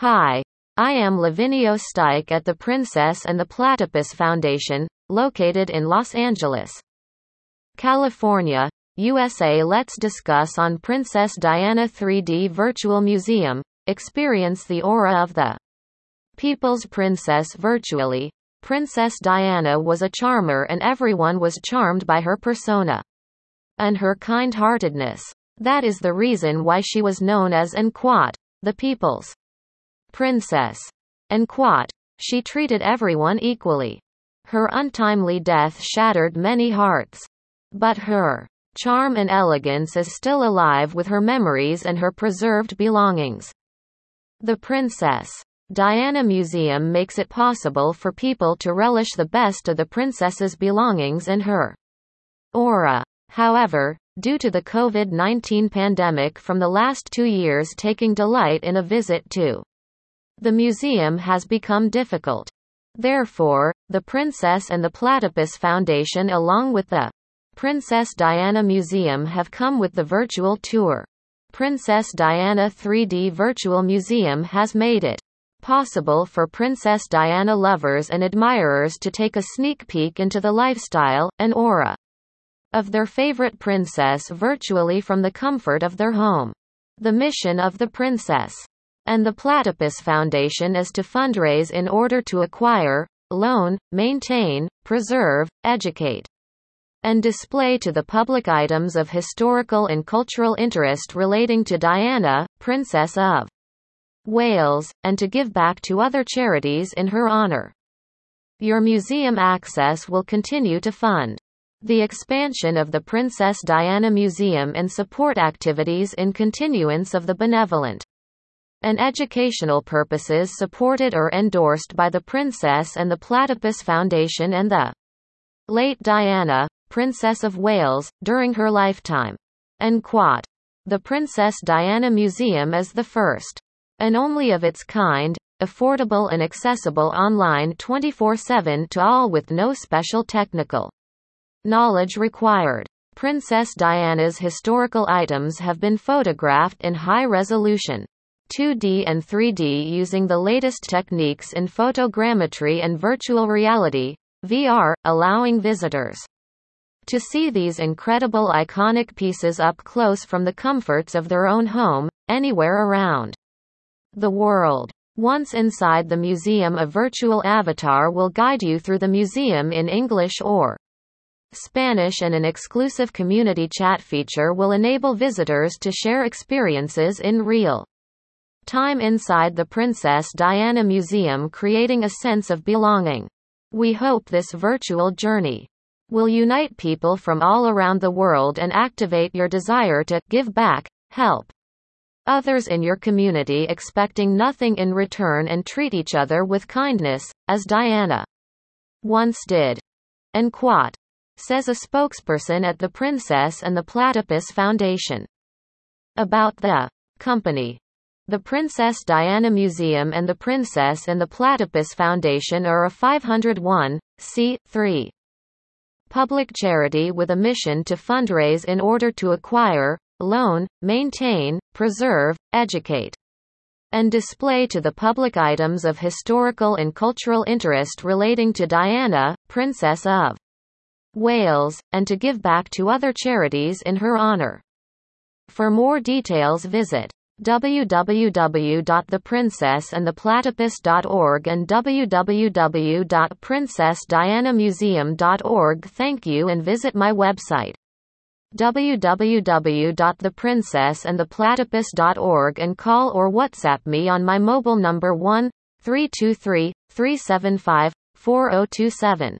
Hi. I am Lavinio Stike at the Princess and the Platypus Foundation, located in Los Angeles, California, USA. Let's discuss on Princess Diana 3D Virtual Museum. Experience the aura of the People's Princess virtually. Princess Diana was a charmer and everyone was charmed by her persona and her kind-heartedness. That is the reason why she was known as Anquat, the people's princess. Anquat. She treated everyone equally. Her untimely death shattered many hearts. But her charm and elegance is still alive with her memories and her preserved belongings. The Princess Diana Museum makes it possible for people to relish the best of the princess's belongings and her aura. However, due to the COVID-19 pandemic from the last two years taking delight in a visit to the museum has become difficult. Therefore, the Princess and the Platypus Foundation along with the Princess Diana Museum have come with the virtual tour. Princess Diana 3D Virtual Museum has made it possible for Princess Diana lovers and admirers to take a sneak peek into the lifestyle and aura of their favorite princess virtually from the comfort of their home. The mission of the Princess and the Platypus Foundation is to fundraise in order to acquire, loan, maintain, preserve, educate, and display to the public items of historical and cultural interest relating to Diana, Princess of Wales, and to give back to other charities in her honor. Your museum access will continue to fund the expansion of the Princess Diana Museum and support activities in continuance of the benevolent and educational purposes supported or endorsed by the Princess and the Platypus Foundation and the late Diana, Princess of Wales, during her lifetime. And quote. The Princess Diana Museum is the first and only of its kind, affordable and accessible online 24-7 to all with no special technical knowledge required. Princess Diana's historical items have been photographed in high resolution 2D and 3D using the latest techniques in photogrammetry and virtual reality, VR, allowing visitors to see these incredible iconic pieces up close from the comforts of their own home, anywhere around the world. Once inside the museum a virtual avatar will guide you through the museum in English or Spanish and an exclusive community chat feature will enable visitors to share experiences in real time inside the Princess Diana Museum creating a sense of belonging. We hope this virtual journey will unite people from all around the world and activate your desire to give back, help others in your community expecting nothing in return and treat each other with kindness, as Diana once did. And quote, says a spokesperson at the Princess and the Platypus Foundation. About the company. The Princess Diana Museum and the Princess and the Platypus Foundation are a 501 c3 public charity with a mission to fundraise in order to acquire, loan, maintain, preserve, educate, and display to the public items of historical and cultural interest relating to Diana, Princess of Wales, and to give back to other charities in her honor. For more details visit www.theprincessandtheplatypus.org and www.princessdianamuseum.org. Thank you and visit my website www.theprincessandtheplatypus.org and call or WhatsApp me on my mobile number 1 323 375 4027.